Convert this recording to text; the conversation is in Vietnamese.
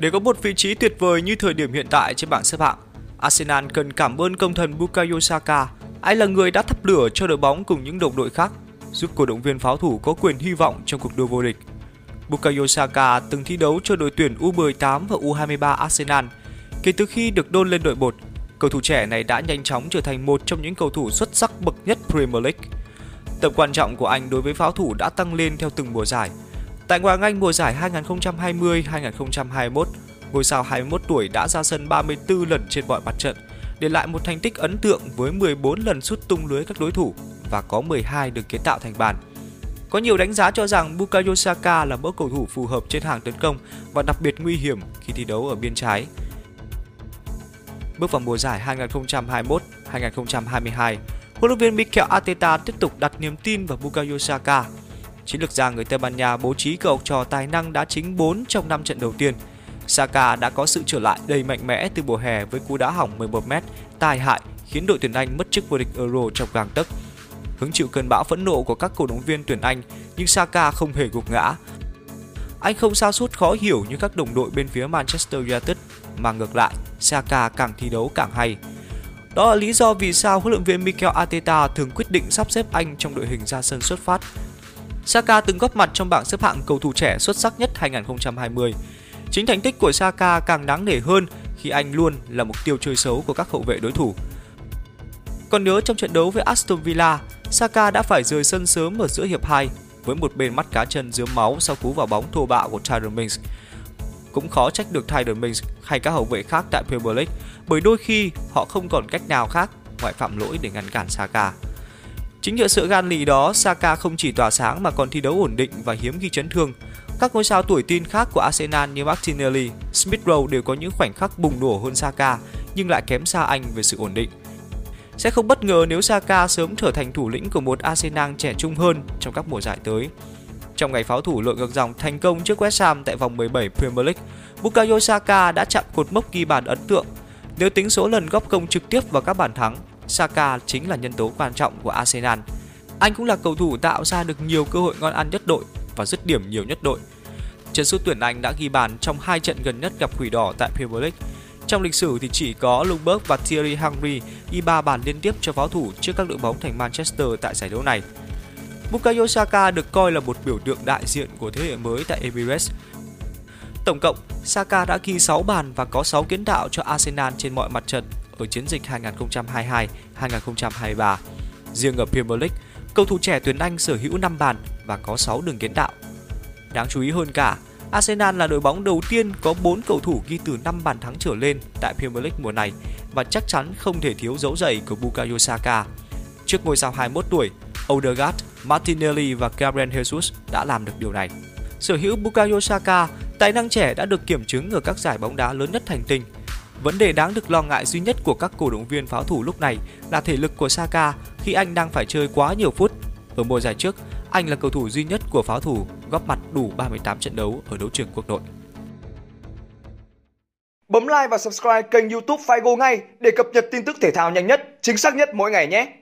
Để có một vị trí tuyệt vời như thời điểm hiện tại trên bảng xếp hạng, Arsenal cần cảm ơn công thần Bukayo Saka. Anh là người đã thắp lửa cho đội bóng cùng những đồng đội khác, giúp cổ động viên pháo thủ có quyền hy vọng trong cuộc đua vô địch. Bukayo Saka từng thi đấu cho đội tuyển U18 và U23 Arsenal. Kể từ khi được đôn lên đội bột, cầu thủ trẻ này đã nhanh chóng trở thành một trong những cầu thủ xuất sắc bậc nhất Premier League. Tầm quan trọng của anh đối với pháo thủ đã tăng lên theo từng mùa giải. Tại Ngoại hạng Anh mùa giải 2020-2021, ngôi sao 21 tuổi đã ra sân 34 lần trên mọi mặt trận, để lại một thành tích ấn tượng với 14 lần sút tung lưới các đối thủ và có 12 được kiến tạo thành bàn. Có nhiều đánh giá cho rằng Bukayo Saka là mẫu cầu thủ phù hợp trên hàng tấn công và đặc biệt nguy hiểm khi thi đấu ở biên trái. Bước vào mùa giải 2021-2022, huấn luyện viên Mikel Arteta tiếp tục đặt niềm tin vào Bukayo Saka. Chiến lược gia người Tây Ban Nha bố trí cầu trò tài năng đã chính 4 trong 5 trận đầu tiên. Saka đã có sự trở lại đầy mạnh mẽ từ mùa hè với cú đá hỏng 11m tai hại khiến đội tuyển Anh mất chức vô địch Euro trong gang tấc. Hứng chịu cơn bão phẫn nộ của các cổ động viên tuyển Anh, nhưng Saka không hề gục ngã. Anh không sa sút khó hiểu như các đồng đội bên phía Manchester United, mà ngược lại, Saka càng thi đấu càng hay. Đó là lý do vì sao huấn luyện viên Mikel Arteta thường quyết định sắp xếp anh trong đội hình ra sân xuất phát. Saka từng góp mặt trong bảng xếp hạng cầu thủ trẻ xuất sắc nhất 2020. Chính thành tích của Saka càng đáng nể hơn khi anh luôn là mục tiêu chơi xấu của các hậu vệ đối thủ. Còn nhớ trong trận đấu với Aston Villa, Saka đã phải rời sân sớm ở giữa hiệp 2 với một bên mắt cá chân dướm máu sau cú vào bóng thô bạo của Tyron Mings. Cũng khó trách được Tyron Mings hay các hậu vệ khác tại Premier League bởi đôi khi họ không còn cách nào khác ngoại phạm lỗi để ngăn cản Saka. Chính nhờ sự gan lì đó, Saka không chỉ tỏa sáng mà còn thi đấu ổn định và hiếm ghi chấn thương. Các ngôi sao tuổi tin khác của Arsenal như Martinelli, Smith Rowe đều có những khoảnh khắc bùng nổ hơn Saka nhưng lại kém xa anh về sự ổn định. Sẽ không bất ngờ nếu Saka sớm trở thành thủ lĩnh của một Arsenal trẻ trung hơn trong các mùa giải tới. Trong ngày pháo thủ lội ngược dòng thành công trước West Ham tại vòng 17 Premier League, Bukayo Saka đã chạm cột mốc ghi bàn ấn tượng. Nếu tính số lần góp công trực tiếp vào các bàn thắng, Saka chính là nhân tố quan trọng của Arsenal. Anh cũng là cầu thủ tạo ra được nhiều cơ hội ngon ăn nhất đội và dứt điểm nhiều nhất đội. Chân sút tuyển Anh đã ghi bàn trong hai trận gần nhất gặp Quỷ Đỏ tại Premier League. Trong lịch sử thì chỉ có Lundberg và Thierry Henry ghi ba bàn liên tiếp cho pháo thủ trước các đội bóng thành Manchester tại giải đấu này. Bukayo Saka được coi là một biểu tượng đại diện của thế hệ mới tại Emirates. Tổng cộng, Saka đã ghi 6 bàn và có 6 kiến tạo cho Arsenal trên mọi mặt trận ở chiến dịch 2022-2023. Riêng ở Premier League, cầu thủ trẻ tuyển Anh sở hữu 5 bàn và có 6 đường kiến tạo. Đáng chú ý hơn cả, Arsenal là đội bóng đầu tiên có 4 cầu thủ ghi từ 5 bàn thắng trở lên tại Premier League mùa này và chắc chắn không thể thiếu dấu giày của Bukayo Saka. Trước ngôi sao 21 tuổi, Odegaard, Martinelli và Gabriel Jesus đã làm được điều này. Sở hữu Bukayo Saka, tài năng trẻ đã được kiểm chứng ở các giải bóng đá lớn nhất hành tinh. Vấn đề đáng được lo ngại duy nhất của các cổ động viên pháo thủ lúc này là thể lực của Saka khi anh đang phải chơi quá nhiều phút. Ở mùa giải trước, anh là cầu thủ duy nhất của pháo thủ góp mặt đủ 38 trận đấu ở đấu trường quốc nội. Bấm like và subscribe kênh YouTube Figo ngay để cập nhật tin tức thể thao nhanh nhất, chính xác nhất mỗi ngày nhé.